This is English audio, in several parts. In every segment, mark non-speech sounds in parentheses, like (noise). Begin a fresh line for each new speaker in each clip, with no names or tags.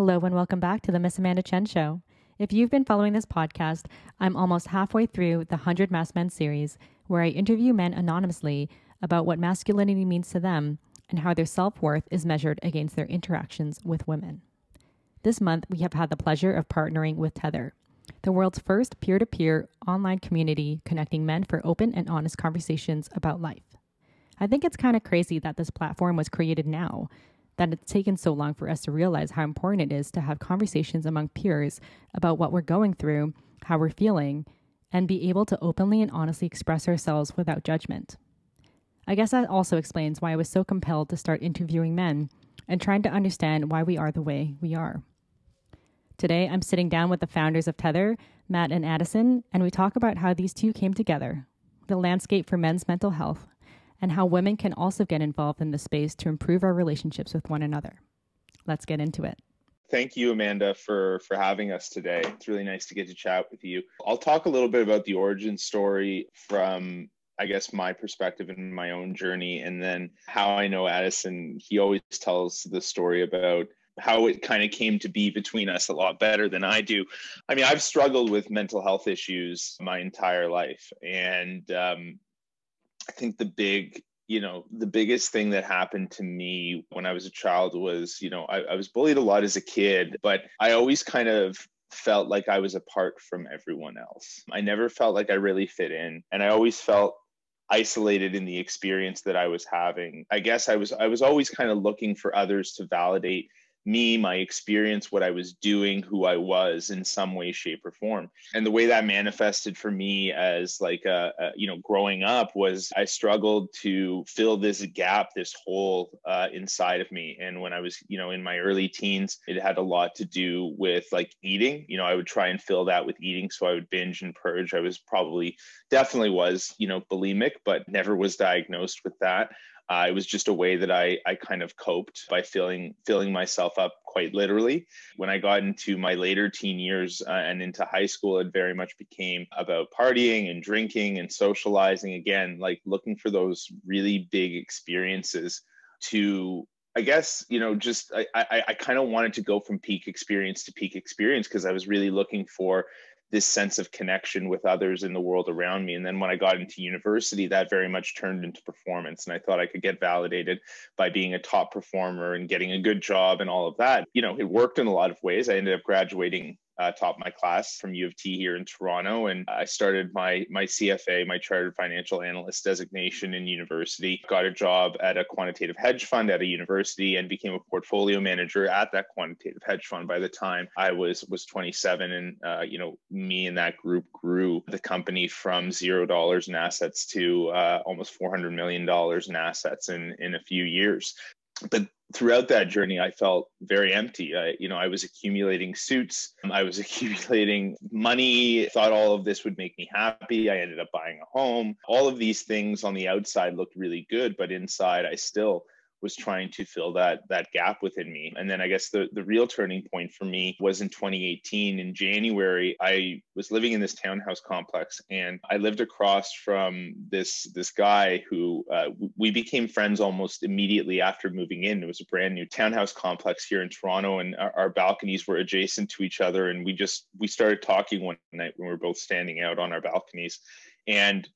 Hello and welcome back to the Miss Amanda Chen Show. If you've been following this podcast, I'm almost halfway through the 100 Masked Men series, where I interview men anonymously about what masculinity means to them and how their self worth is measured against their interactions with women. This month, we have had the pleasure of partnering with Tether, the world's first peer to peer online community connecting men for open and honest conversations about life. I think it's kind of crazy that this platform was created now that it's taken so long for us to realize how important it is to have conversations among peers about what we're going through, how we're feeling, and be able to openly and honestly express ourselves without judgment. I guess that also explains why I was so compelled to start interviewing men and trying to understand why we are the way we are. Today, I'm sitting down with the founders of Tether, Matt and Addison, and we talk about how these two came together, the landscape for men's mental health, and how women can also get involved in the space to improve our relationships with one another. Let's get into it.
Thank you, Amanda, for for having us today. It's really nice to get to chat with you. I'll talk a little bit about the origin story from I guess my perspective and my own journey, and then how I know Addison. He always tells the story about how it kind of came to be between us a lot better than I do. I mean, I've struggled with mental health issues my entire life, and um, I think the big, you know, the biggest thing that happened to me when I was a child was, you know, I, I was bullied a lot as a kid, but I always kind of felt like I was apart from everyone else. I never felt like I really fit in. And I always felt isolated in the experience that I was having. I guess I was I was always kind of looking for others to validate me, my experience, what I was doing, who I was in some way, shape, or form. And the way that manifested for me as like a, a you know growing up was I struggled to fill this gap, this hole uh, inside of me. And when I was you know in my early teens, it had a lot to do with like eating. You know, I would try and fill that with eating, so I would binge and purge. I was probably definitely was you know bulimic, but never was diagnosed with that. Uh, it was just a way that I, I kind of coped by filling filling myself up quite literally. When I got into my later teen years uh, and into high school, it very much became about partying and drinking and socializing. Again, like looking for those really big experiences to I guess you know, just I I, I kind of wanted to go from peak experience to peak experience because I was really looking for this sense of connection with others in the world around me. And then when I got into university, that very much turned into performance. And I thought I could get validated by being a top performer and getting a good job and all of that. You know, it worked in a lot of ways. I ended up graduating uh, taught my class from U of T here in Toronto, and I started my my CFA, my Chartered Financial Analyst designation in university. Got a job at a quantitative hedge fund at a university, and became a portfolio manager at that quantitative hedge fund. By the time I was was 27, and uh, you know, me and that group grew the company from zero dollars in assets to uh, almost 400 million dollars in assets in in a few years but throughout that journey i felt very empty. I, you know i was accumulating suits. Um, I was (laughs) accumulating money. Thought all of this would make me happy. I ended up buying a home. All of these things on the outside looked really good but inside i still was trying to fill that that gap within me. And then I guess the the real turning point for me was in 2018 in January. I was living in this townhouse complex and I lived across from this this guy who uh, we became friends almost immediately after moving in. It was a brand new townhouse complex here in Toronto and our, our balconies were adjacent to each other and we just we started talking one night when we were both standing out on our balconies and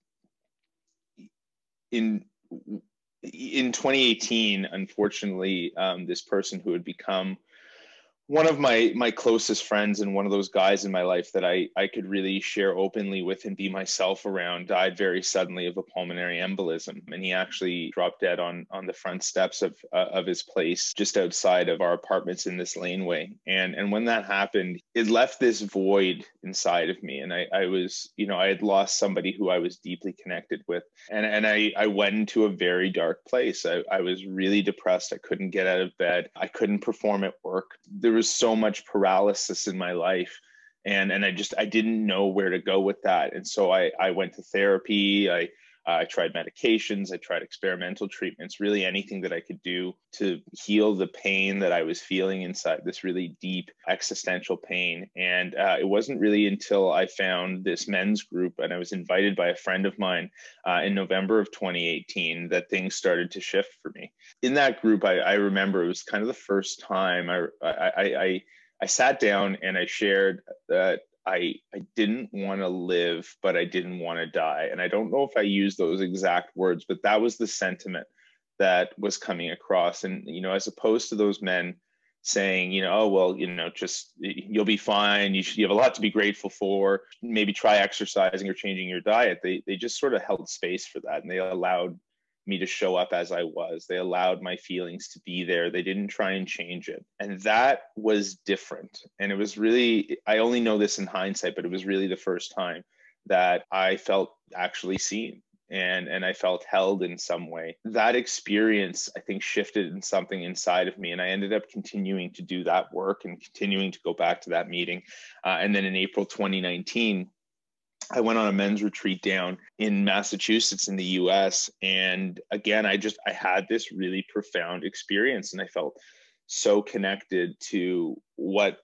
in in 2018, unfortunately, um, this person who had become one of my my closest friends and one of those guys in my life that I I could really share openly with and be myself around died very suddenly of a pulmonary embolism. And he actually dropped dead on on the front steps of uh, of his place just outside of our apartments in this laneway. And and when that happened it left this void inside of me. And I I was you know I had lost somebody who I was deeply connected with. And and I I went into a very dark place. I I was really depressed. I couldn't get out of bed. I couldn't perform at work. There was so much paralysis in my life and and I just I didn't know where to go with that. And so I I went to therapy. I uh, I tried medications, I tried experimental treatments, really anything that I could do to heal the pain that I was feeling inside, this really deep existential pain. And uh, it wasn't really until I found this men's group and I was invited by a friend of mine uh, in November of 2018 that things started to shift for me. in that group, I, I remember it was kind of the first time I, I, I, I sat down and I shared that I, I didn't want to live, but I didn't want to die. And I don't know if I used those exact words, but that was the sentiment that was coming across. And, you know, as opposed to those men saying, you know, oh, well, you know, just you'll be fine. You, should, you have a lot to be grateful for. Maybe try exercising or changing your diet. They, they just sort of held space for that and they allowed me to show up as I was. They allowed my feelings to be there. They didn't try and change it. And that was different. And it was really, I only know this in hindsight, but it was really the first time that I felt actually seen and and I felt held in some way. That experience I think shifted in something inside of me and I ended up continuing to do that work and continuing to go back to that meeting. Uh, and then in April 2019 I went on a men's retreat down in Massachusetts in the US. And again, I just, I had this really profound experience and I felt so connected to what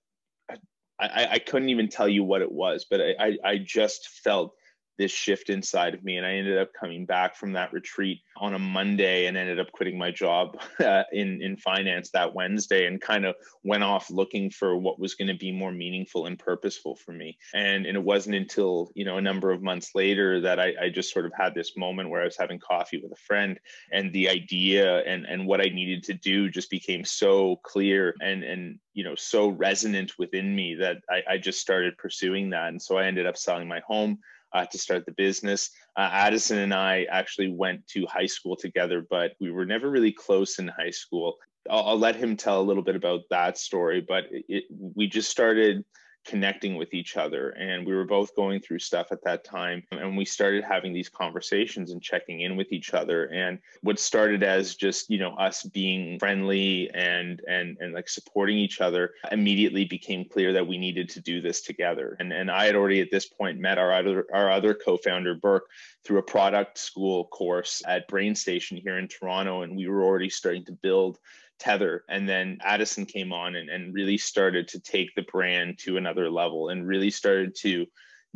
I, I couldn't even tell you what it was, but I, I, I just felt this shift inside of me. And I ended up coming back from that retreat on a Monday and ended up quitting my job (laughs) uh, in, in finance that Wednesday and kind of went off looking for what was going to be more meaningful and purposeful for me. And, and it wasn't until, you know, a number of months later that I, I just sort of had this moment where I was having coffee with a friend and the idea and, and what I needed to do just became so clear and, and, you know, so resonant within me that I, I just started pursuing that. And so I ended up selling my home uh, to start the business. Uh, Addison and I actually went to high school together, but we were never really close in high school. I'll, I'll let him tell a little bit about that story, but it, we just started connecting with each other and we were both going through stuff at that time and we started having these conversations and checking in with each other and what started as just you know us being friendly and and and like supporting each other immediately became clear that we needed to do this together and and I had already at this point met our other our other co-founder Burke through a product school course at BrainStation here in Toronto and we were already starting to build tether and then addison came on and, and really started to take the brand to another level and really started to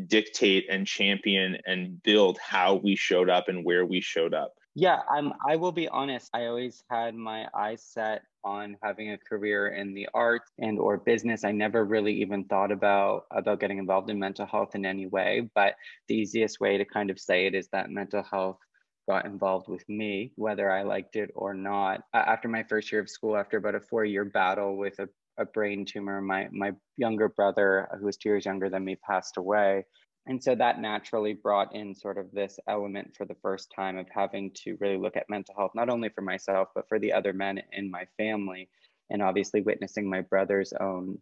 dictate and champion and build how we showed up and where we showed up.
Yeah i'm i will be honest i always had my eyes set on having a career in the arts and or business. I never really even thought about about getting involved in mental health in any way but the easiest way to kind of say it is that mental health got involved with me, whether I liked it or not. After my first year of school, after about a four year battle with a, a brain tumor, my, my younger brother, uh, who was two years younger than me, passed away. And so that naturally brought in sort of this element for the first time of having to really look at mental health, not only for myself, but for the other men in my family. And obviously, witnessing my brother's own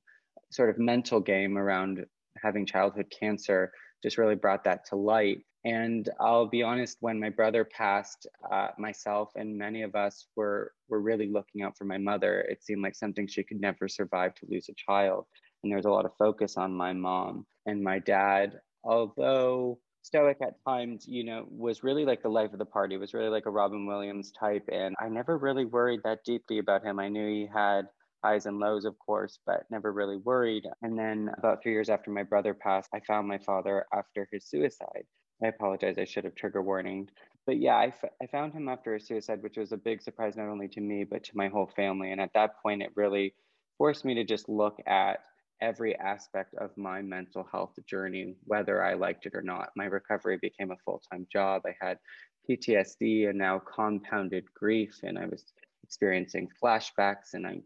sort of mental game around having childhood cancer just really brought that to light. And I'll be honest, when my brother passed, uh, myself and many of us were, were really looking out for my mother. It seemed like something she could never survive to lose a child. And there was a lot of focus on my mom and my dad, although stoic at times, you know, was really like the life of the party, was really like a Robin Williams type. And I never really worried that deeply about him. I knew he had highs and lows, of course, but never really worried. And then about three years after my brother passed, I found my father after his suicide. I apologize, I should have trigger warned. But yeah, I, I found him after a suicide, which was a big surprise, not only to me, but to my whole family. And at that point, it really forced me to just look at every aspect of my mental health journey, whether I liked it or not. My recovery became a full time job. I had PTSD and now compounded grief, and I was experiencing flashbacks, and I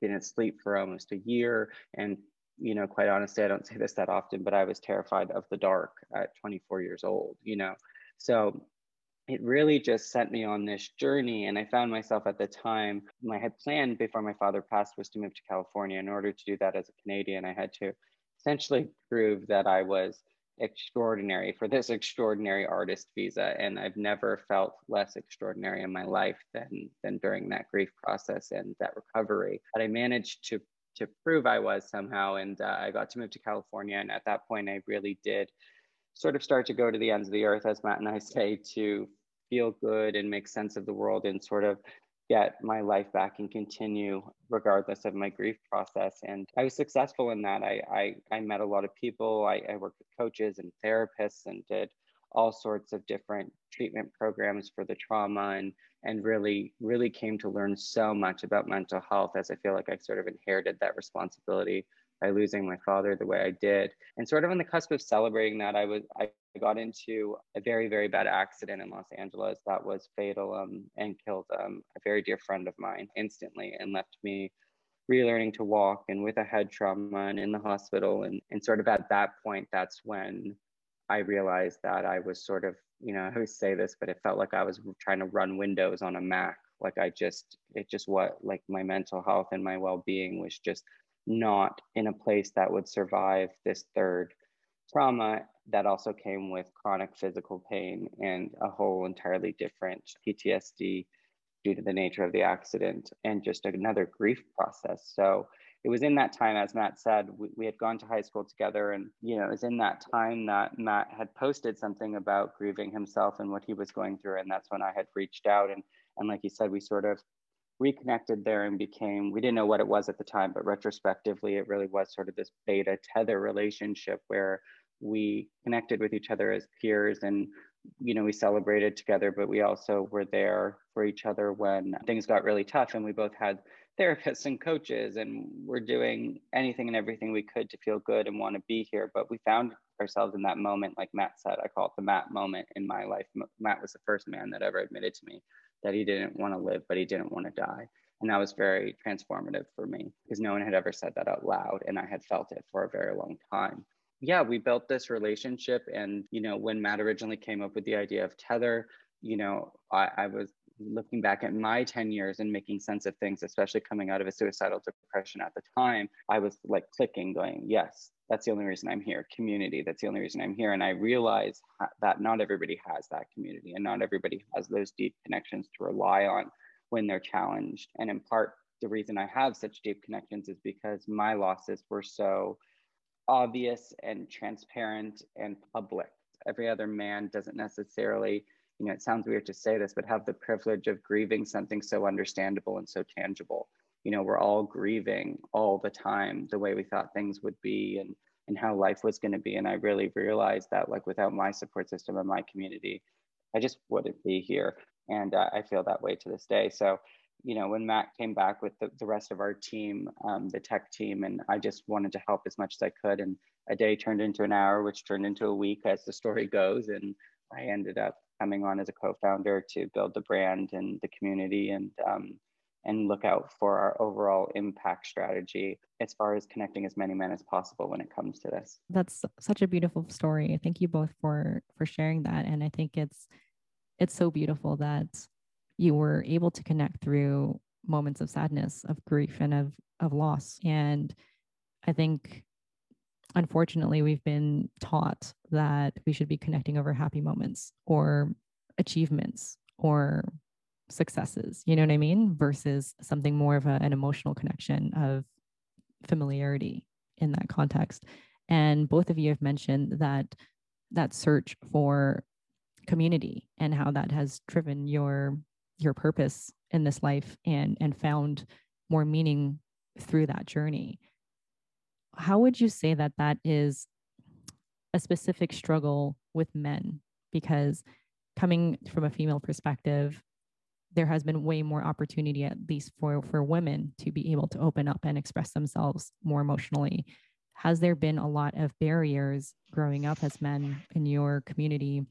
didn't sleep for almost a year. And, you know, quite honestly, I don't say this that often, but I was terrified of the dark at 24 years old, you know. So it really just sent me on this journey. And I found myself at the time, I had planned before my father passed was to move to California. In order to do that as a Canadian, I had to essentially prove that I was extraordinary for this extraordinary artist visa and i've never felt less extraordinary in my life than than during that grief process and that recovery but i managed to to prove i was somehow and uh, i got to move to california and at that point i really did sort of start to go to the ends of the earth as matt and i (laughs) say to feel good and make sense of the world and sort of get my life back and continue regardless of my grief process. And I was successful in that. I, I, I met a lot of people. I, I worked with coaches and therapists and did all sorts of different treatment programs for the trauma and and really really came to learn so much about mental health as i feel like i sort of inherited that responsibility by losing my father the way i did. And sort of on the cusp of celebrating that i was i got into a very very bad accident in los angeles that was fatal um, and killed um, a very dear friend of mine instantly and left me relearning to walk and with a head trauma and in the hospital. And, and sort of at that point that's when I realized that I was sort of, you know, I always say this, but it felt like I was trying to run Windows on a Mac. Like I just, it just what, like my mental health and my well being was just not in a place that would survive this third trauma that also came with chronic physical pain and a whole entirely different PTSD due to the nature of the accident and just another grief process. So it was in that time, as Matt said, we, we had gone to high school together. And, you know, it was in that time that Matt had posted something about grieving himself and what he was going through. And that's when I had reached out. And, and like he said, we sort of reconnected there and became, we didn't know what it was at the time, but retrospectively, it really was sort of this beta tether relationship where we connected with each other as peers and you know we celebrated together but we also were there for each other when things got really tough and we both had therapists and coaches and we're doing anything and everything we could to feel good and want to be here but we found ourselves in that moment like matt said i call it the matt moment in my life. Matt was the first man that ever admitted to me that he didn't want to live but he didn't want to die and that was very transformative for me because no one had ever said that out loud and i had felt it for a very long time. Yeah we built this relationship and you know when matt originally came up with the idea of tether you know I, I was looking back at my 10 years and making sense of things, especially coming out of a suicidal depression at the time, I was like clicking, going, yes, that's the only reason I'm here. Community, that's the only reason I'm here. And I realized that not everybody has that community and not everybody has those deep connections to rely on when they're challenged. And in part, the reason I have such deep connections is because my losses were so obvious and transparent and public. Every other man doesn't necessarily you know, it sounds weird to say this, but have the privilege of grieving something so understandable and so tangible. You know, we're all grieving all the time the way we thought things would be and and how life was going to be. And I really realized that like without my support system and my community, I just wouldn't be here. And uh, I feel that way to this day. So, you know, when Matt came back with the, the rest of our team, um, the tech team, and I just wanted to help as much as I could. And a day turned into an hour, which turned into a week as the story goes. And I ended up coming on as a co-founder to build the brand and the community and um, and look out for our overall impact strategy as far as connecting as many men as possible when it comes to this.
That's such a beautiful story. Thank you both for for sharing that. And I think it's it's so beautiful that you were able to connect through moments of sadness, of grief, and of of loss. And I think unfortunately, we've been taught that we should be connecting over happy moments or achievements or successes, you know what I mean? Versus something more of a, an emotional connection of familiarity in that context. And both of you have mentioned that that search for community and how that has driven your your purpose in this life and and found more meaning through that journey how would you say that that is a specific struggle with men? Because coming from a female perspective, there has been way more opportunity, at least for, for women, to be able to open up and express themselves more emotionally. Has there been a lot of barriers growing up as men in your community?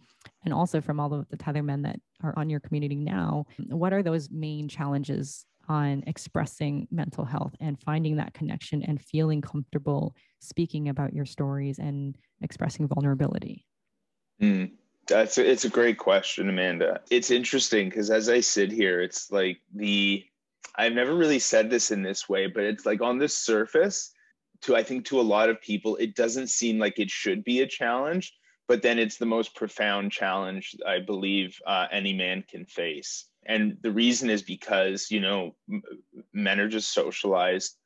And also from all of the tether men that are on your community now, what are those main challenges on expressing mental health and finding that connection and feeling comfortable speaking about your stories and expressing vulnerability?
Mm, that's a, it's a great question, Amanda. It's interesting because as I sit here, it's like the I've never really said this in this way, but it's like on the surface, to I think to a lot of people, it doesn't seem like it should be a challenge, but then it's the most profound challenge I believe uh, any man can face and the reason is because you know men are just socialized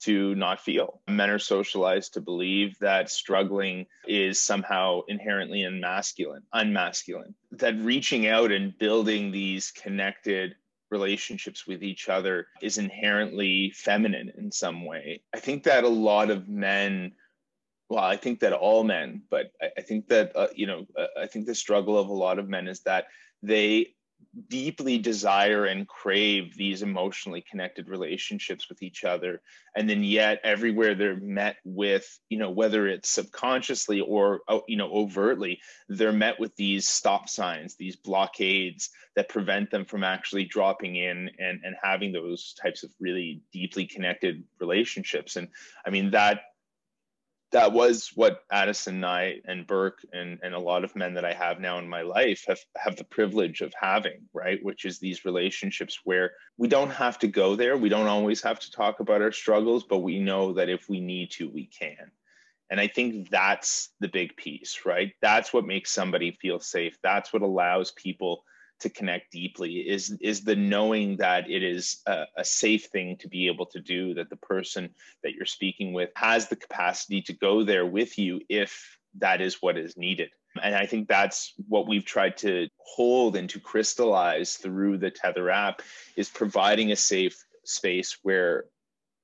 to not feel. Men are socialized to believe that struggling is somehow inherently unmasculine unmasculine. That reaching out and building these connected relationships with each other is inherently feminine in some way. I think that a lot of men well i think that all men but i, I think that uh, you know uh, i think the struggle of a lot of men is that they deeply desire and crave these emotionally connected relationships with each other. And then yet everywhere they're met with you know whether it's subconsciously or oh, you know overtly they're met with these stop signs these blockades that prevent them from actually dropping in and and having those types of really deeply connected relationships. And i mean that that was what Addison and I and Burke and, and a lot of men that I have now in my life have, have the privilege of having, right? Which is these relationships where we don't have to go there. We don't always have to talk about our struggles, but we know that if we need to, we can. And I think that's the big piece, right? That's what makes somebody feel safe. That's what allows people to connect deeply is is the knowing that it is a, a, safe thing to be able to do that the person that you're speaking with has the capacity to go there with you if that is what is needed. And i think that's what we've tried to hold and to crystallize through the tether app is providing a safe space where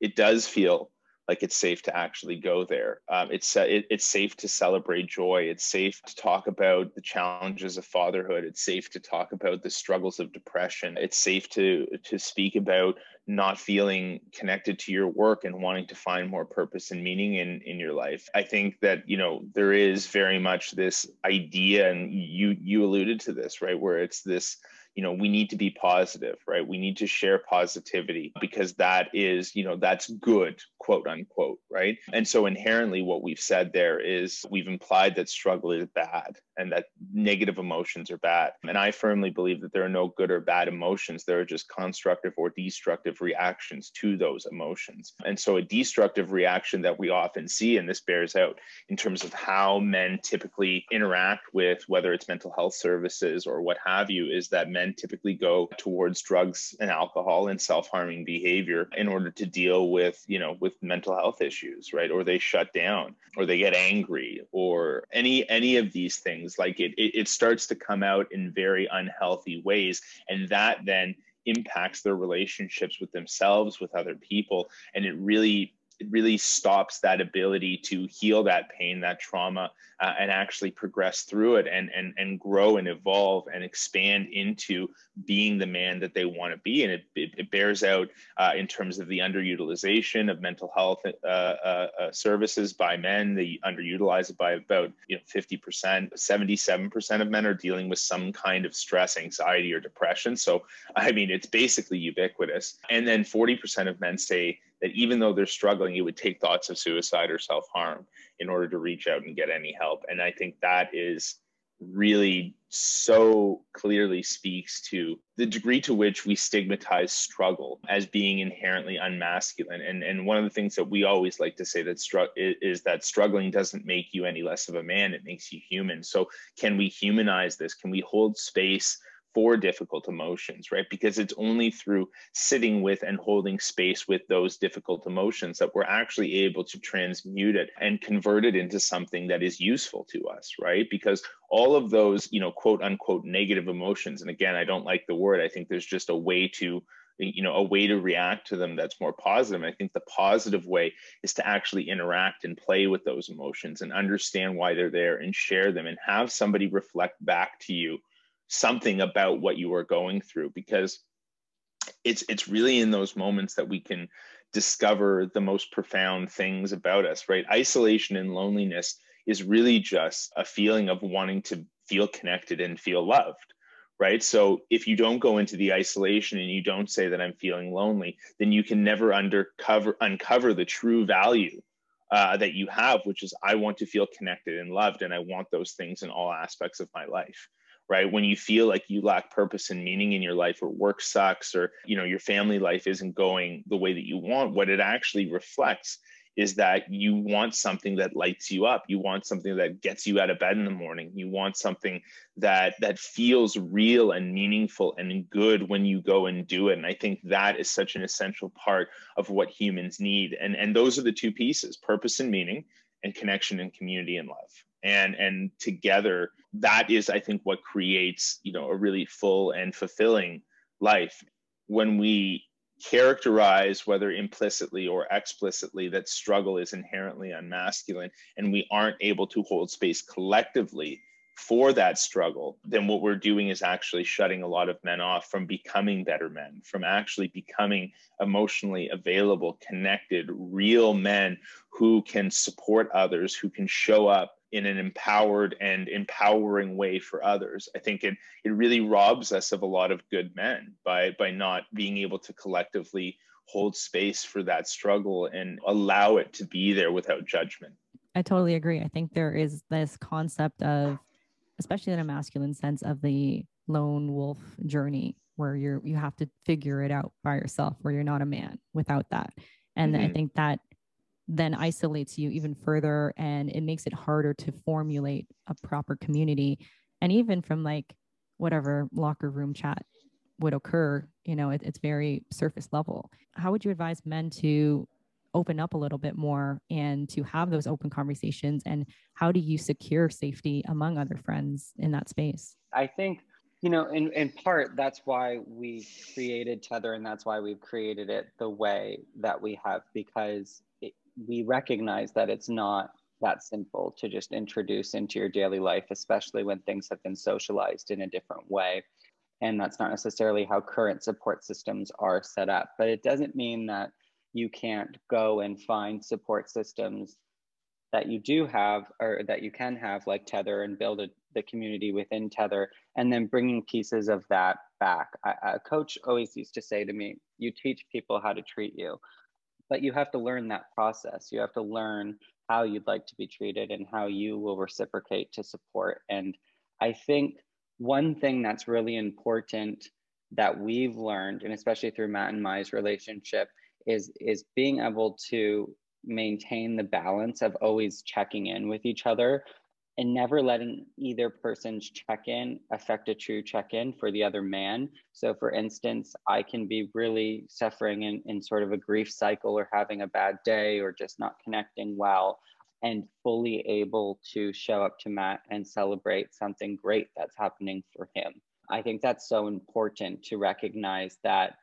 it does feel like it's safe to actually go there. Um, it's uh, it, it's safe to celebrate joy. It's safe to talk about the challenges of fatherhood. It's safe to talk about the struggles of depression. It's safe to to speak about not feeling connected to your work and wanting to find more purpose and meaning in in your life. I think that you know there is very much this idea, and you you alluded to this right, where it's this you know we need to be positive right? We need to share positivity because that is you know that's good quote unquote right? And so inherently what we've said there is we've implied that struggle is bad and that negative emotions are bad. And i firmly believe that there are no good or bad emotions. There are just constructive or destructive reactions to those emotions. And so a destructive reaction that we often see and this bears out in terms of how men typically interact with whether it's mental health services or what have you is that men typically go towards drugs and alcohol and self-harming behavior in order to deal with you know with mental health issues right? Or they shut down or they get angry or any any of these things. Like it it, it starts to come out in very unhealthy ways and that then impacts their relationships with themselves with other people and it really it really stops that ability to heal that pain, that trauma, uh, and actually progress through it and, and, and grow and evolve and expand into being the man that they want to be. And it, it, it bears out uh, in terms of the underutilization of mental health uh, uh, uh services by men. They underutilize it by about you know 50%. 77% of men are dealing with some kind of stress, anxiety, or depression. So, I mean, it's basically ubiquitous. And then 40% of men say that even though they're struggling, it would take thoughts of suicide or self harm in order to reach out and get any help. And I think that is really so clearly speaks to the degree to which we stigmatize struggle as being inherently unmasculine. And and one of the things that we always like to say that is that struggling doesn't make you any less of a man it makes you human. So can we humanize this? Can we hold space for difficult emotions, right? Because it's only through sitting with and holding space with those difficult emotions that we're actually able to transmute it and convert it into something that is useful to us, right? Because all of those, you know, quote unquote negative emotions, and again, I don't like the word, I think there's just a way to you know a way to react to them that's more positive and i think the positive way is to actually interact and play with those emotions and understand why they're there and share them and have somebody reflect back to you something about what you are going through because it's it's really in those moments that we can discover the most profound things about us right? Isolation and loneliness is really just a feeling of wanting to feel connected and feel loved right? So if you don't go into the isolation and you don't say that i'm feeling lonely then you can never undercover uncover the true value uh, that you have which is i want to feel connected and loved and i want those things in all aspects of my life right? When you feel like you lack purpose and meaning in your life or work sucks or you know your family life isn't going the way that you want what it actually reflects is that you want something that lights you up. You want something that gets you out of bed in the morning. You want something that that feels real and meaningful and good when you go and do it. And i think that is such an essential part of what humans need. And and those are the two pieces purpose and meaning and connection and community and love. And and together that is i think what creates you know a really full and fulfilling life. When we characterize whether implicitly or explicitly that struggle is inherently unmasculine and we aren't able to hold space collectively for that struggle, then what we're doing is actually shutting a lot of men off from becoming better men, from actually becoming emotionally available, connected, real men who can support others, who can show up in an empowered and empowering way for others. I think it it really robs us of a lot of good men by by not being able to collectively hold space for that struggle and allow it to be there without judgment.
I totally agree. I think there is this concept of especially in a masculine sense of the lone wolf journey where you're you have to figure it out by yourself where you're not a man without that and mm-hmm. i think that then isolates you even further and it makes it harder to formulate a proper community. And even from like whatever locker room chat would occur you know it, it's very surface level. How would you advise men to open up a little bit more and to have those open conversations? And how do you secure safety among other friends in that space?
I think you know in, in part that's why we created tether and that's why we've created it the way that we have because we recognize that it's not that simple to just introduce into your daily life especially when things have been socialized in a different way. And that's not necessarily how current support systems are set up but it doesn't mean that you can't go and find support systems that you do have or that you can have like tether and build a, the community within tether and then bringing pieces of that back. I, a coach always used to say to me you teach people how to treat you but you have to learn that process. You have to learn how you'd like to be treated and how you will reciprocate to support. And i think one thing that's really important that we've learned and especially through matt and mai's relationship is is being able to maintain the balance of always checking in with each other and never letting either person's check-in affect a true check-in for the other man. So for instance i can be really suffering in, in sort of a grief cycle or having a bad day or just not connecting well and fully able to show up to matt and celebrate something great that's happening for him. I think that's so important to recognize that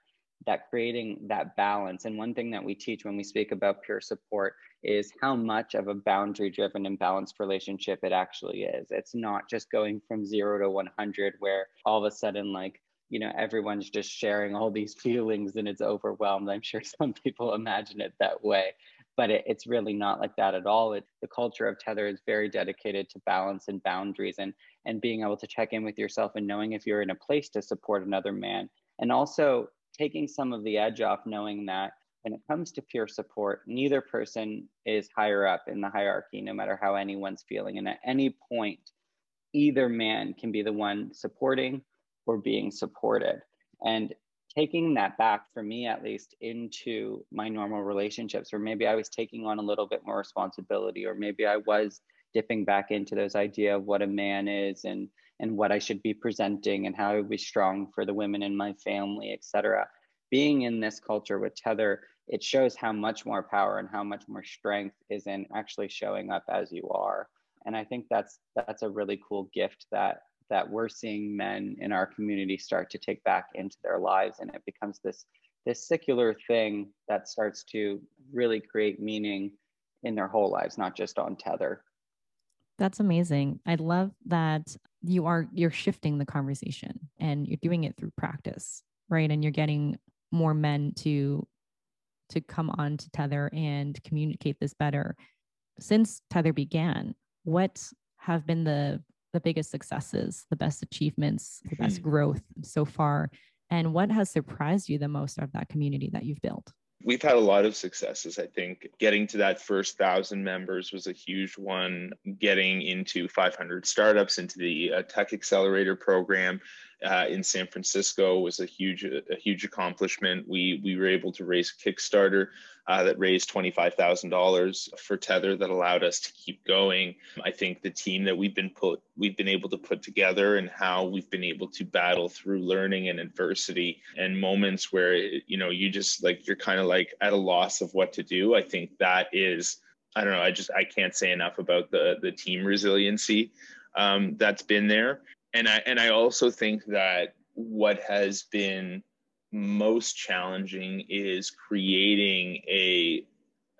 that creating that balance. And one thing that we teach when we speak about peer support is how much of a boundary driven and balanced relationship it actually is. It's not just going from zero to 100, where all of a sudden, like, you know, everyone's just sharing all these (laughs) feelings and it's overwhelmed. I'm sure some people imagine it that way, but it, it's really not like that at all. It, the culture of Tether is very dedicated to balance and boundaries and, and being able to check in with yourself and knowing if you're in a place to support another man. And also taking some of the edge off, knowing that when it comes to peer support, neither person is higher up in the hierarchy, no matter how anyone's feeling. And at any point, either man can be the one supporting or being supported. And taking that back for me, at least, into my normal relationships, or maybe I was taking on a little bit more responsibility, or maybe I was dipping back into those idea of what a man is and and what I should be presenting and how I would be strong for the women in my family, etc. Being in this culture with Tether, it shows how much more power and how much more strength is in actually showing up as you are. And I think that's that's a really cool gift that that we're seeing men in our community start to take back into their lives and it becomes this this secular thing that starts to really create meaning in their whole lives, not just on Tether.
That's amazing. I love that you are you're shifting the conversation and you're doing it through practice, right? And you're getting more men to to come on to Tether and communicate this better. Since Tether began, what have been the the biggest successes, the best achievements, the best hmm. growth so far? And what has surprised you the most of that community that you've built?
We've had a lot of successes. I think getting to that first thousand members was a huge one. Getting into 500 startups into the uh, Tech Accelerator program uh, in San Francisco was a huge a huge accomplishment. We we were able to raise a Kickstarter uh, that raised twenty five thousand dollars for Tether that allowed us to keep going. I think the team that we've been put we've been able to put together and how we've been able to battle through learning and adversity and moments where you know you just like you're kind of like at a loss of what to do. I think that is I don't know. I just I can't say enough about the the team resiliency um, that's been there and I and I also think that what has been most challenging is creating a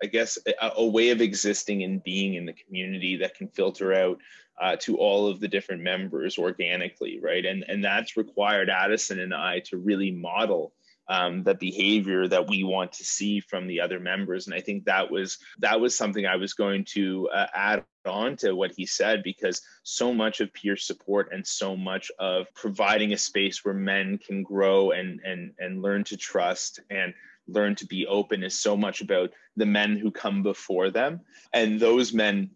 I guess a, a, way of existing and being in the community that can filter out uh, to all of the different members organically, right? And and that's required Addison and I to really model um, the behavior that we want to see from the other members. And I think that was that was something I was going to uh, add on to what he said because so much of peer support and so much of providing a space where men can grow and and and learn to trust and learn to be open is so much about the men who come before them and those men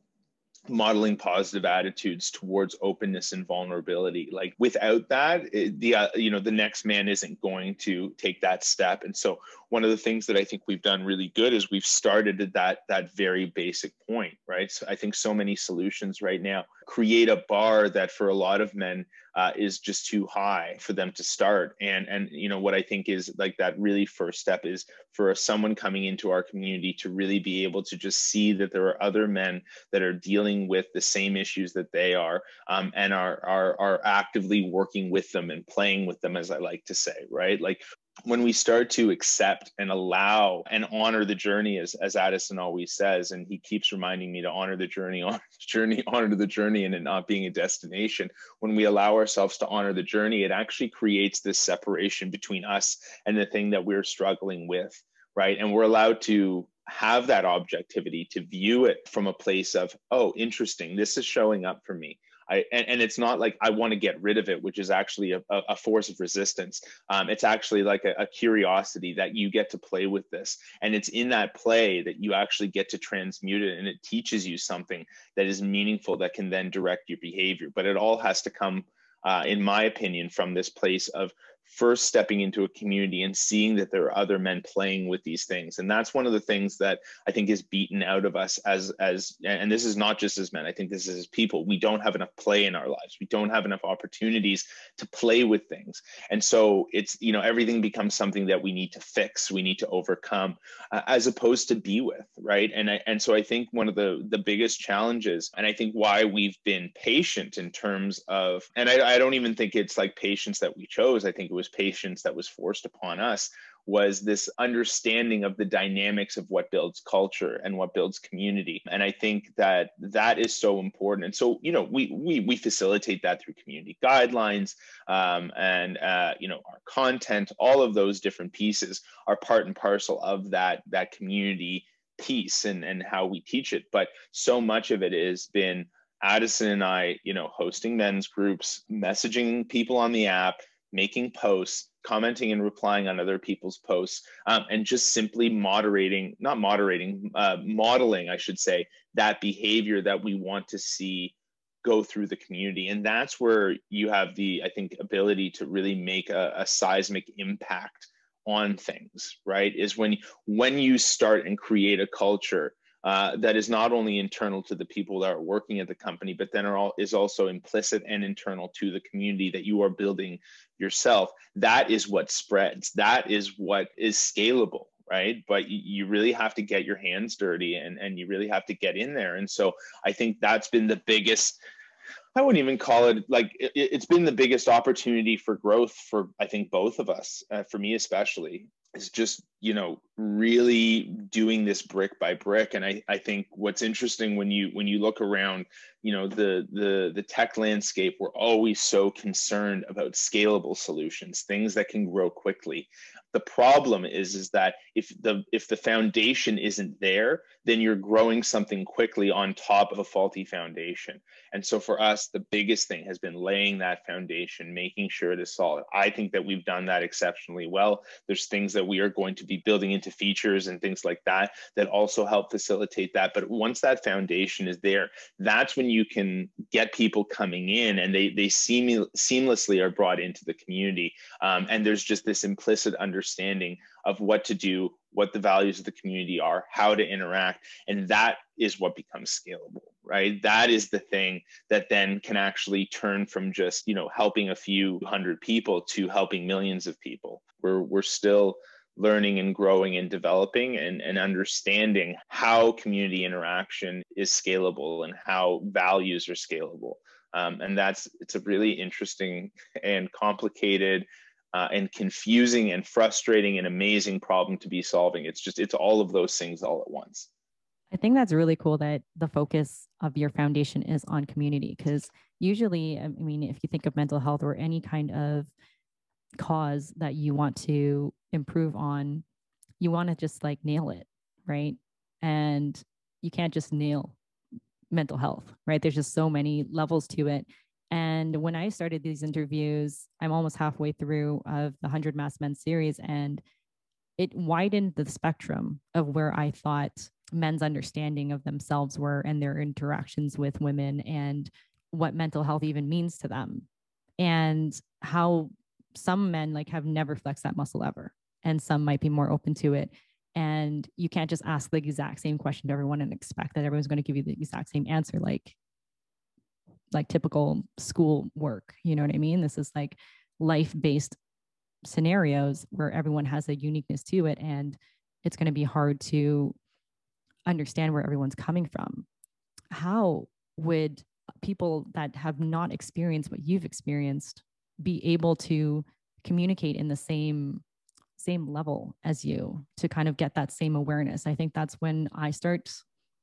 modeling positive attitudes towards openness and vulnerability. Like without that it, the uh, you know the next man isn't going to take that step. And so one of the things that i think we've done really good is we've started at that that very basic point right? So i think so many solutions right now create a bar that for a lot of men uh, is just too high for them to start. And and you know what i think is like that really first step is for someone coming into our community to really be able to just see that there are other men that are dealing with the same issues that they are um, and are, are are actively working with them and playing with them as i like to say right? Like when we start to accept and allow and honor the journey as, as addison always says and he keeps reminding me to honor the journey (laughs) honor the journey honor the journey and it not being a destination. When we allow ourselves to honor the journey it actually creates this separation between us and the thing that we're struggling with right? And we're allowed to have that objectivity to view it from a place of oh interesting this is showing up for me I, and, and it's not like I want to get rid of it, which is actually a, a force of resistance. Um, it's actually like a, a, curiosity that you get to play with this. And it's in that play that you actually get to transmute it and it teaches you something that is meaningful that can then direct your behavior. But it all has to come, uh, in my opinion, from this place of first stepping into a community and seeing that there are other men playing with these things. And that's one of the things that i think is beaten out of us as as and this is not just as men. I think this is as people. We don't have enough play in our lives. We don't have enough opportunities to play with things. And so it's you know everything becomes something that we need to fix. We need to overcome uh, as opposed to be with right? And I, and so i think one of the the biggest challenges and i think why we've been patient in terms of and i, I don't even think it's like patience that we chose. I think was patience that was forced upon us was this understanding of the dynamics of what builds culture and what builds community. And i think that that is so important. And so you know we we, we facilitate that through community guidelines um, and uh, you know our content all of those different pieces are part and parcel of that that community piece and and how we teach it. But so much of it has been Addison and I, you know, hosting men's groups, messaging people on the app, making posts, commenting and replying on other people's posts, um, and just simply moderating, not moderating, uh, modeling, I should say, that behavior that we want to see go through the community. And that's where you have the, I think, ability to really make a, a seismic impact on things, right? Is when when you start and create a culture uh, that is not only internal to the people that are working at the company, but then all, is also implicit and internal to the community that you are building yourself. That is what spreads. That is what is scalable right but you really have to get your hands dirty and, and you really have to get in there and so i think that's been the biggest i wouldn't even call it like it, has been the biggest opportunity for growth for i think both of us uh, for me especially is just you know really doing this brick by brick. And i i think what's interesting when you when you look around you know the the the tech landscape we're always so concerned about scalable solutions things that can grow quickly. The problem is is that if the if the foundation isn't there then you're growing something quickly on top of a faulty foundation. And so for us the biggest thing has been laying that foundation making sure it is solid i think that we've done that exceptionally well. There's things that we are going to be building into features and things like that that also help facilitate that but once that foundation is there that's when you can get people coming in and they they seem seamlessly are brought into the community um, and there's just this implicit understanding of what to do, what the values of the community are, how to interact. And that is what becomes scalable, right? That is the thing that then can actually turn from just, you know, helping a few hundred people to helping millions of people. We're, we're still learning and growing and developing and, and understanding how community interaction is scalable and how values are scalable. Um, and that's it's a really interesting and complicated uh, and confusing and frustrating and amazing problem to be solving. It's just, it's all of those things all at once.
I think that's really cool that the focus of your foundation is on community because usually, I mean, if you think of mental health or any kind of cause that you want to improve on, you want to just like nail it, right? And you can't just nail mental health, right? There's just so many levels to it. And when I started these interviews, I'm almost halfway through of the 100 Masked Men series, and it widened the spectrum of where I thought men's understanding of themselves were and their interactions with women and what mental health even means to them and how some men like have never flexed that muscle ever and some might be more open to it. And you can't just ask the exact same question to everyone and expect that everyone's going to give you the exact same answer like like typical school work you know what i mean? This is like life based scenarios where everyone has a uniqueness to it and it's going to be hard to understand where everyone's coming from. How would people that have not experienced what you've experienced be able to communicate in the same same level as you to kind of get that same awareness. I think that's when i start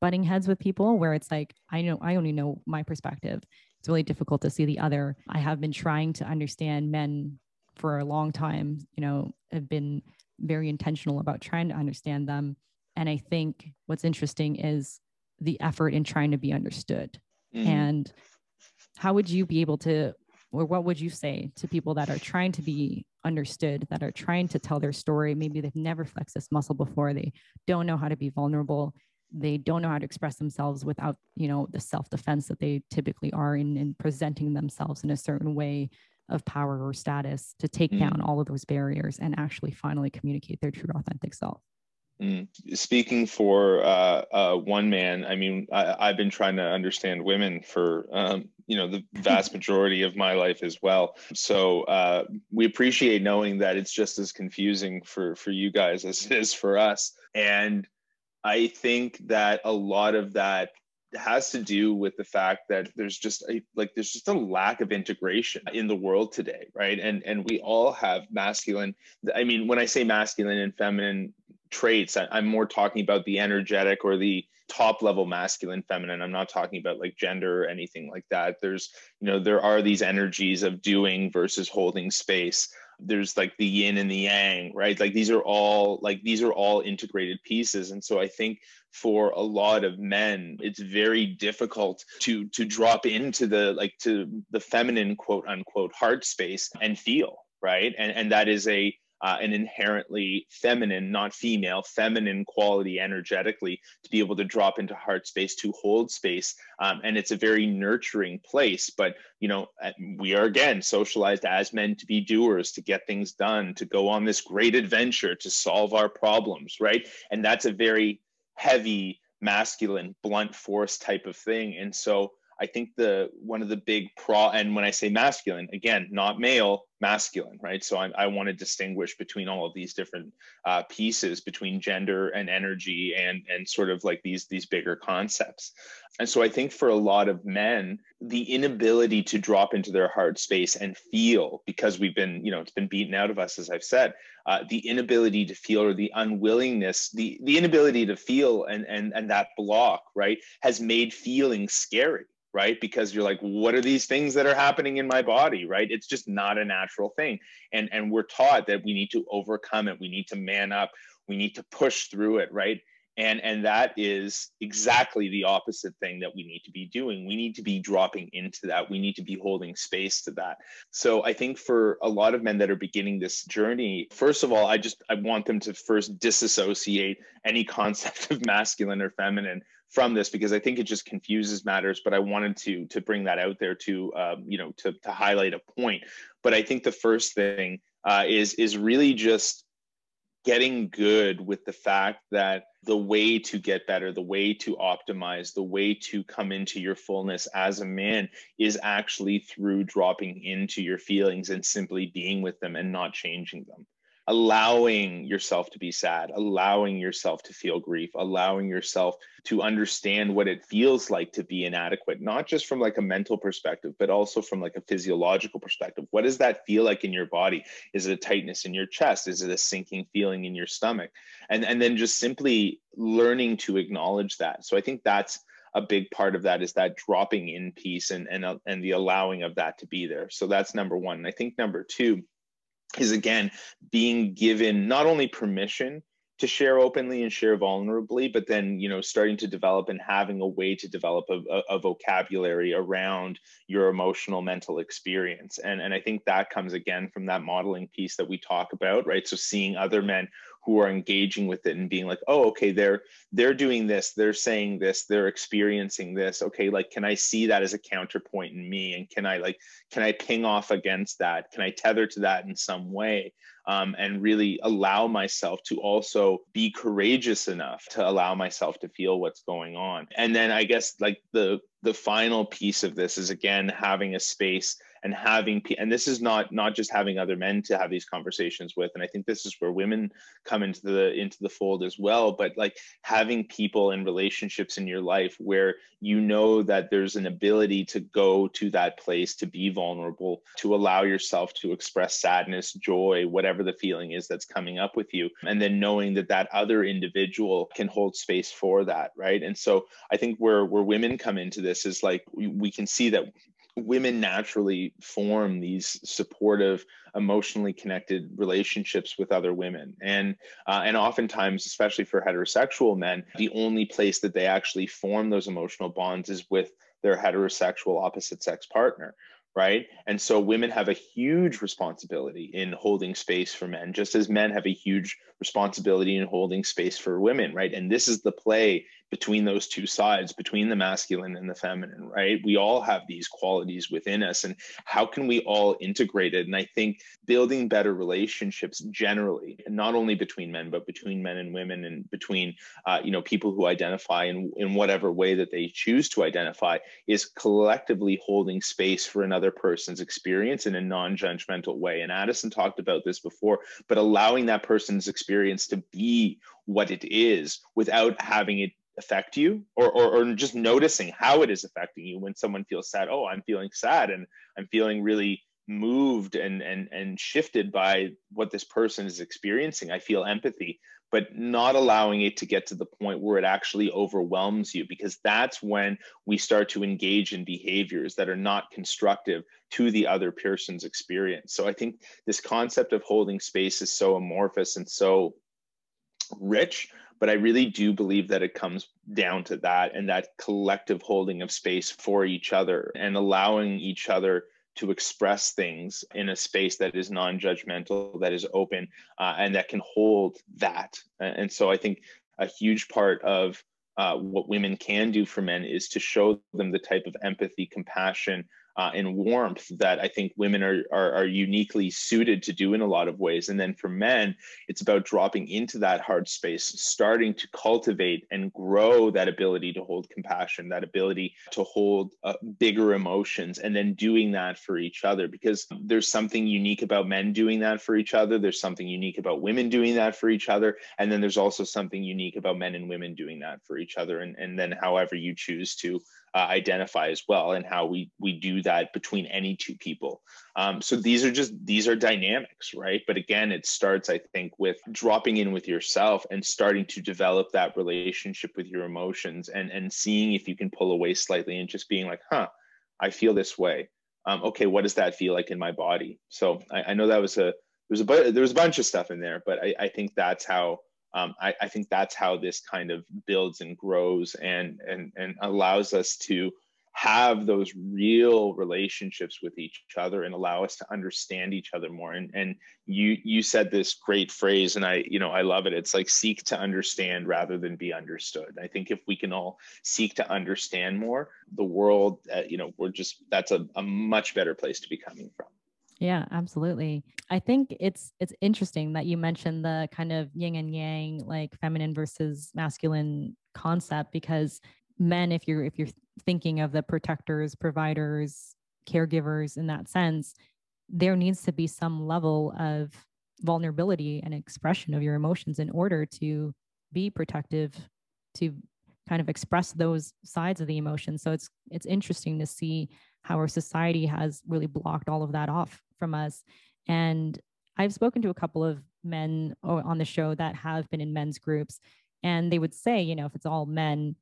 butting heads with people where it's like i know i only know my perspective. It's really difficult to see the other. I have been trying to understand men for a long time you know have been very intentional about trying to understand them. And i think what's interesting is the effort in trying to be understood. Mm. and how would you be able to or what would you say to people that are trying to be understood that are trying to tell their story? Maybe they've never flexed this muscle before. They don't know how to be vulnerable. They don't know how to express themselves without you know the self-defense that they typically are in, in presenting themselves in a certain way of power or status to take mm. down all of those barriers and actually finally communicate their true authentic self
Mm. Speaking for uh, uh, one man, I mean, I, have been trying to understand women for um, you know the vast (laughs) majority of my life as well. So uh, we appreciate knowing that it's just as confusing for for you guys as it is for us. And I think that a lot of that has to do with the fact that there's just a like there's just a lack of integration in the world today right and and we all have masculine i mean when i say masculine and feminine traits. I, i'm more talking about the energetic or the top level masculine feminine. I'm not talking about like gender or anything like that. There's you know there are these energies of doing versus holding space. There's like the yin and the yang right? Like these are all like these are all integrated pieces. And so i think for a lot of men it's very difficult to to drop into the like to the feminine quote unquote heart space and feel right? And and that is a uh, an inherently feminine, not female, feminine quality energetically to be able to drop into heart space, to hold space. Um, and it's a very nurturing place. But, you know, uh, we are again socialized as men to be doers, to get things done, to go on this great adventure, to solve our problems, right? And that's a very heavy, masculine, blunt force type of thing. And so, I think the one of the big pro and when I say masculine, again, not male, masculine, right? So I, I want to distinguish between all of these different uh, pieces between gender and energy and and sort of like these these bigger concepts. And so I think for a lot of men, the inability to drop into their heart space and feel because we've been, you know, it's been beaten out of us, as I've said, uh, the inability to feel or the unwillingness, the the inability to feel and and and that block, right, has made feeling scary right because you're like what are these things that are happening in my body right it's just not a natural thing. And and we're taught that we need to overcome it. We need to man up. We need to push through it right? And and that is exactly the opposite thing that we need to be doing. We need to be dropping into that. We need to be holding space to that. So i think for a lot of men that are beginning this journey first of all i just i want them to first disassociate any (laughs) concept of masculine or feminine from this because I think it just confuses matters. But I wanted to to bring that out there to um, you know to to highlight a point. But I think the first thing uh, is is really just getting good with the fact that the way to get better, the way to optimize, the way to come into your fullness as a man is actually through dropping into your feelings and simply being with them and not changing them allowing yourself to be sad, allowing yourself to feel grief, allowing yourself to understand what it feels like to be inadequate, not just from like a mental perspective, but also from like a physiological perspective. What does that feel like in your body? Is it a tightness in your chest? Is it a sinking feeling in your stomach? And and then just simply learning to acknowledge that. So I think that's a big part of that is that dropping in piece and and uh, and the allowing of that to be there. So that's number 1. And I think number 2 is again being given not only permission to share openly and share vulnerably but then you know starting to develop and having a way to develop a, a, vocabulary around your emotional mental experience. And and i think that comes again from that modeling piece that we talk about right? So seeing other men who are engaging with it and being like oh okay they're they're doing this they're saying this they're experiencing this. Okay like can i see that as a counterpoint in me? And can i like can i ping off against that? Can i tether to that in some way um, and really allow myself to also be courageous enough to allow myself to feel what's going on? And then i guess like the the final piece of this is again having a space and having and this is not not just having other men to have these conversations with and i think this is where women come into the into the fold as well but like having people and relationships in your life where you know that there's an ability to go to that place to be vulnerable to allow yourself to express sadness joy whatever the feeling is that's coming up with you and then knowing that that other individual can hold space for that right? And so i think where where women come into this is like we, we can see that women naturally form these supportive emotionally connected relationships with other women and uh, and oftentimes especially for heterosexual men the only place that they actually form those emotional bonds is with their heterosexual opposite sex partner right? And so women have a huge responsibility in holding space for men, just as men have a huge responsibility in holding space for women, right? And this is the play between those two sides, between the masculine and the feminine, right? We all have these qualities within us. And how can we all integrate it? And I think building better relationships generally, not only between men, but between men and women and between, uh, you know, people who identify in, in whatever way that they choose to identify is collectively holding space for another person's experience in a non judgmental way. And Addison talked about this before, but allowing that person's experience to be what it is without having it affect you or, or, or just noticing how it is affecting you when someone feels sad. Oh i'm feeling sad and i'm feeling really moved and and and shifted by what this person is experiencing. I feel empathy but not allowing it to get to the point where it actually overwhelms you because that's when we start to engage in behaviors that are not constructive to the other person's experience. So i think this concept of holding space is so amorphous and so rich but I really do believe that it comes down to that and that collective holding of space for each other and allowing each other to express things in a space that is non-judgmental that is open uh, and that can hold that. And so i think a huge part of uh, what women can do for men is to show them the type of empathy compassion uh, and warmth that I think women are, are, are uniquely suited to do in a lot of ways. And then for men, it's about dropping into that hard space, starting to cultivate and grow that ability to hold compassion, that ability to hold uh, bigger emotions, and then doing that for each other. Because there's something unique about men doing that for each other. There's something unique about women doing that for each other. And then there's also something unique about men and women doing that for each other. And, and then however you choose to uh, identify as well and how we we do that between any two people. Um, so these are just these are dynamics right? But again it starts i think with dropping in with yourself and starting to develop that relationship with your emotions and and seeing if you can pull away slightly and just being like huh i feel this way. Um, okay what does that feel like in my body? So i, I know that was a there's a there was a bunch of stuff in there but i, I think that's how um, I, I, think that's how this kind of builds and grows and and and allows us to have those real relationships with each other and allow us to understand each other more. And and you you said this great phrase and i you know i love it. It's like seek to understand rather than be understood. I think if we can all seek to understand more the world uh, you know we're just that's a, a much better place to be coming from
yeah, absolutely. I think it's it's interesting that you mentioned the kind of yin and yang, like feminine versus masculine concept, because men, if you're if you're thinking of the protectors, providers, caregivers in that sense, there needs to be some level of vulnerability and expression of your emotions in order to be protective to kind of express those sides of the emotion so it's it's interesting to see how our society has really blocked all of that off from us. And i've spoken to a couple of men on the show that have been in men's groups and they would say you know if it's all men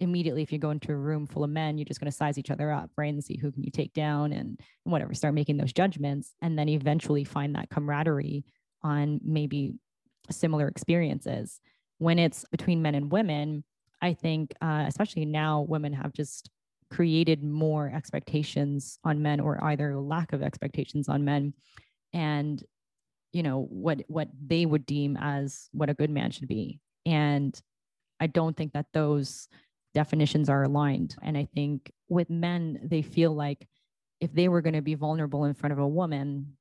immediately if you go into a room full of men you're just going to size each other up right and see who can you take down and, whatever start making those judgments and then eventually find that camaraderie on maybe similar experiences. When it's between men and women i think uh, especially now women have just created more expectations on men or either lack of expectations on men and you know what what they would deem as what a good man should be and i don't think that those definitions are aligned. And I think with men, they feel like if they were going to be vulnerable in front of a woman,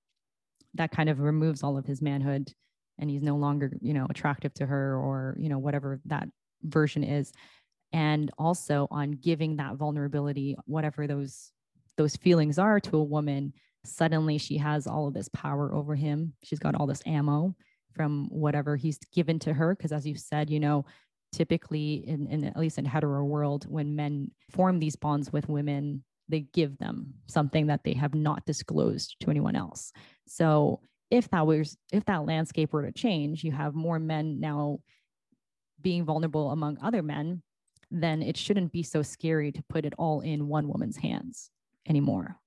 that kind of removes all of his manhood and he's no longer, you know, attractive to her or, you know, whatever that version is. And also on giving that vulnerability, whatever those those feelings are to a woman, suddenly she has all of this power over him. She's got all this ammo from whatever he's given to her. Because as you said, you know, typically in, in at least in hetero world when men form these bonds with women they give them something that they have not disclosed to anyone else so if that was if that landscape were to change you have more men now being vulnerable among other men then it shouldn't be so scary to put it all in one woman's hands anymore.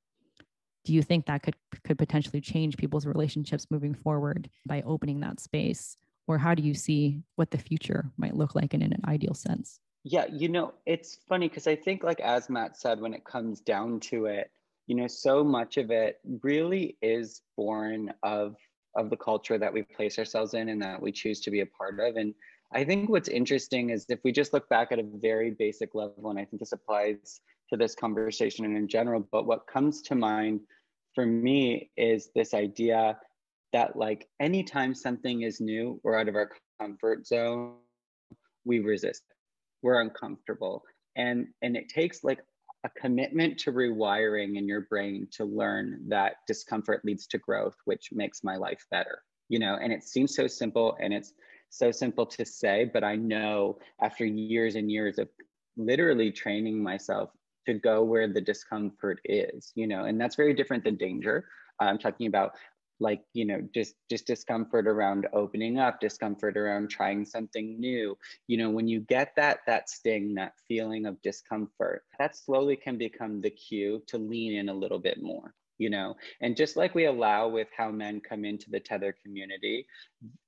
Do you think that could could potentially change people's relationships moving forward by opening that space? Or how do you see what the future might look like in, in an ideal sense?
Yeah you know it's funny because i think like as matt said when it comes down to it you know so much of it really is born of of the culture that we place ourselves in and that we choose to be a part of. And i think what's interesting is if we just look back at a very basic level and i think this applies to this conversation and in general but what comes to mind for me is this idea that like anytime something is new or out of our comfort zone, we resist. We're uncomfortable. And and it takes like a commitment to rewiring in your brain to learn that discomfort leads to growth, which makes my life better. You know, and it seems so simple and it's so simple to say, but I know after years and years of literally training myself to go where the discomfort is, you know, and that's very different than danger. I'm talking about like you know just just discomfort around opening up discomfort around trying something new you know when you get that that sting that feeling of discomfort that slowly can become the cue to lean in a little bit more you know and just like we allow with how men come into the Tethr community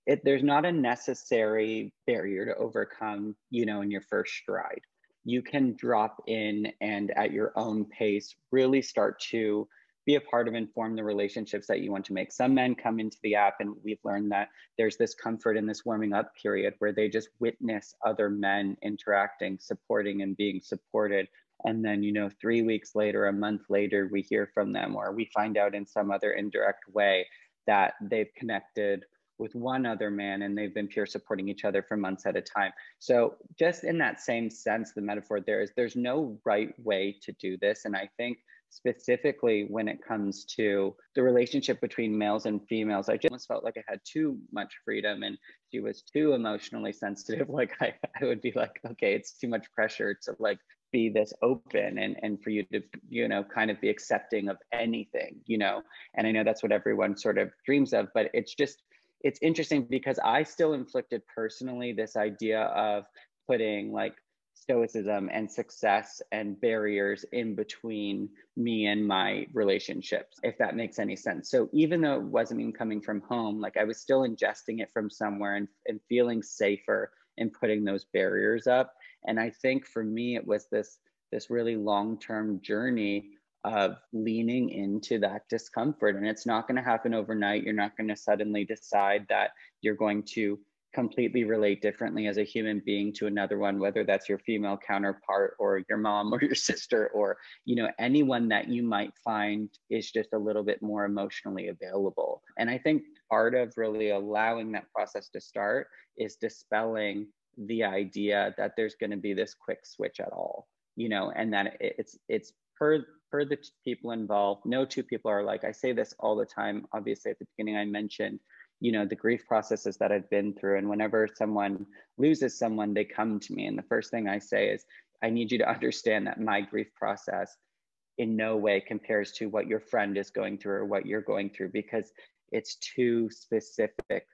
it, there's not a necessary barrier to overcome you know in your first stride you can drop in and at your own pace really start to be a part of and form the relationships that you want to make. Some men come into the app, and we've learned that there's this comfort in this warming up period where they just witness other men interacting, supporting, and being supported. And then, you know, three weeks later, a month later, we hear from them, or we find out in some other indirect way that they've connected with one other man and they've been peer supporting each other for months at a time. So, just in that same sense, the metaphor there is there's no right way to do this. And I think specifically when it comes to the relationship between males and females. I just felt like I had too much freedom and she was too emotionally sensitive. (laughs) Like I, I would be like, okay, it's too much pressure to like be this open and, and for you to, you know, kind of be accepting of anything, you know. And I know that's what everyone sort of dreams of, but it's just it's interesting because I still inflicted personally this idea of putting like stoicism and success and barriers in between me and my relationships, if that makes any sense. So even though it wasn't even coming from home, like I was still ingesting it from somewhere and, and feeling safer in putting those barriers up. And I think for me, it was this this really long-term journey of leaning into that discomfort. And it's not going to happen overnight. You're not going to suddenly decide that you're going to completely relate differently as a human being to another one whether that's your female counterpart or your mom or (laughs) your sister or you know anyone that you might find is just a little bit more emotionally available and i think part of really allowing that process to start is dispelling the idea that there's going to be this quick switch at all you know and that it's it's per per the people involved. No two people are like i say this all the time obviously at the beginning i mentioned you know the grief processes that i've been through and whenever someone loses someone they come to me and the first thing i say is i need you to understand that my grief process in no way compares to what your friend is going through or what you're going through because it's two specific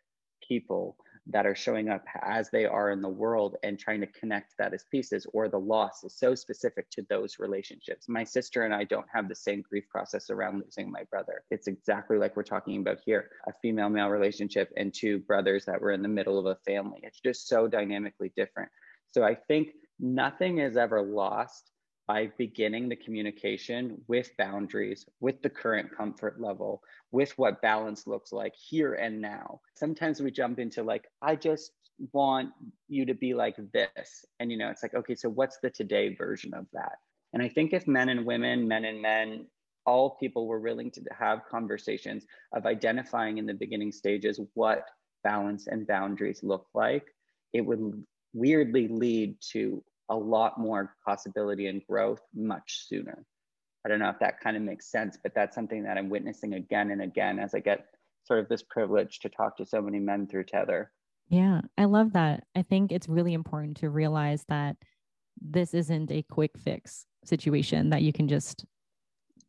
people that are showing up as they are in the world and trying to connect that as pieces or the loss is so specific to those relationships. My sister and i don't have the same grief process around losing my brother. It's exactly like we're talking about here a female male relationship and two brothers that were in the middle of a family. It's just so dynamically different. So i think nothing is ever lost by beginning the communication with boundaries, with the current comfort level, with what balance looks like here and now. Sometimes we jump into like, I just want you to be like this. And, you know, it's like, okay, so what's the today version of that? And I think if men and women, men and men, all people were willing to have conversations of identifying in the beginning stages what balance and boundaries look like, it would weirdly lead to a lot more possibility and growth much sooner. I don't know if that kind of makes sense, but that's something that I'm witnessing again and again as I get sort of this privilege to talk to so many men through Tethr.
Yeah, I love that. I think it's really important to realize that this isn't a quick fix situation that you can just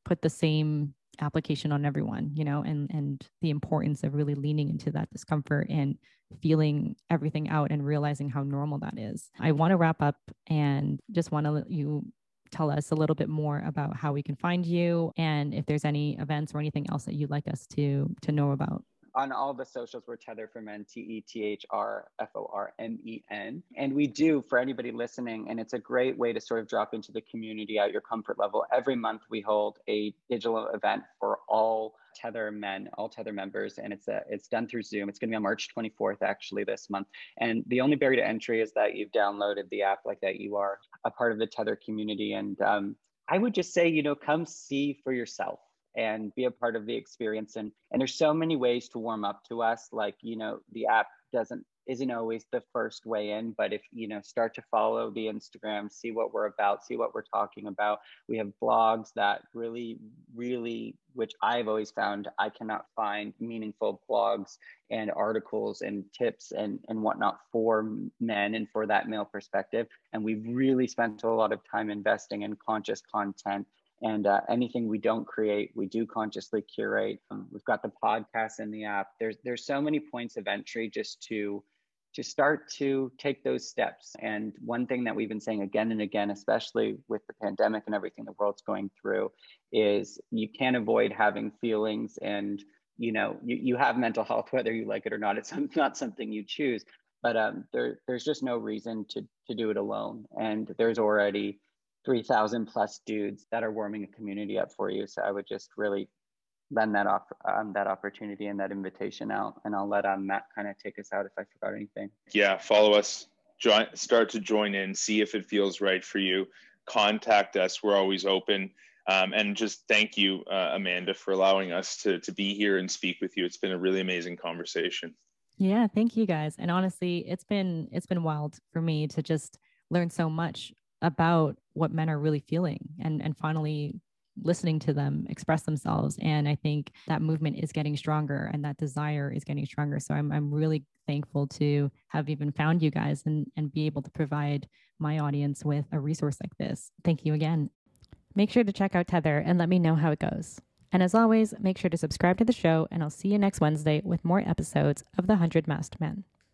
put the same application on everyone you know and and the importance of really leaning into that discomfort and feeling everything out and realizing how normal that is. I want to wrap up and just want to let you tell us a little bit more about how we can find you and if there's any events or anything else that you'd like us to to know about
on all the socials, we're Tethr for Men, T E T H R F O R M E N. And we do for anybody listening, and it's a great way to sort of drop into the community at your comfort level. Every month, we hold a digital event for all Tethr men, all Tethr members, and it's a, it's done through Zoom. It's going to be on March 24th, actually, this month. And the only barrier to entry is that you've downloaded the app, like that you are a part of the Tethr community. And um, I would just say, you know, come see for yourself and be a part of the experience. And and there's so many ways to warm up to us. Like you know the app doesn't isn't always the first way in but if you know start to follow the instagram see what we're about see what we're talking about. We have blogs that really really which i've always found i cannot find meaningful blogs and articles and tips and and whatnot for men and for that male perspective. And we've really spent a lot of time investing in conscious content and uh, anything we don't create, we do consciously curate. Um, we've got the podcast in the app. There's there's so many points of entry just to to start to take those steps. And one thing that we've been saying again and again, especially with the pandemic and everything the world's going through, is you can't avoid having feelings and you know you, you have mental health whether you like it or not. It's not something you choose, but um, there there's just no reason to to do it alone. And there's already 3,000 plus dudes that are warming a community up for you. So I would just really lend that off um, that opportunity and that invitation out. And I'll let um, Matt kind of take us out if I forgot anything.
Yeah, follow us. Join, start to join in, see if it feels right for you. Contact us. We're always open. Um, and just thank you, uh, Amanda, for allowing us to to be here and speak with you. It's been a really amazing conversation.
Yeah, thank you guys. And honestly, it's been it's been wild for me to just learn so much about what men are really feeling and and finally listening to them express themselves. And i think that movement is getting stronger and that desire is getting stronger. So i'm, I'm really thankful to have even found you guys and and be able to provide my audience with a resource like this. Thank you again. Make sure to check out Tethr and let me know how it goes. And as always make sure to subscribe to the show and i'll see you next wednesday with more episodes of the 100 masked men